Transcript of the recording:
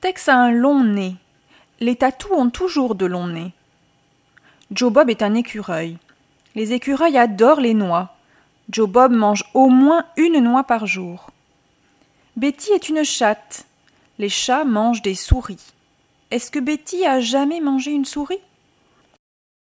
Tex a un long nez. Les tatous ont toujours de longs nez. Joe Bob est un écureuil. Les écureuils adorent les noix. Joe Bob mange au moins une noix par jour. Betty est une chatte. Les chats mangent des souris. Est-ce que Betty a jamais mangé une souris?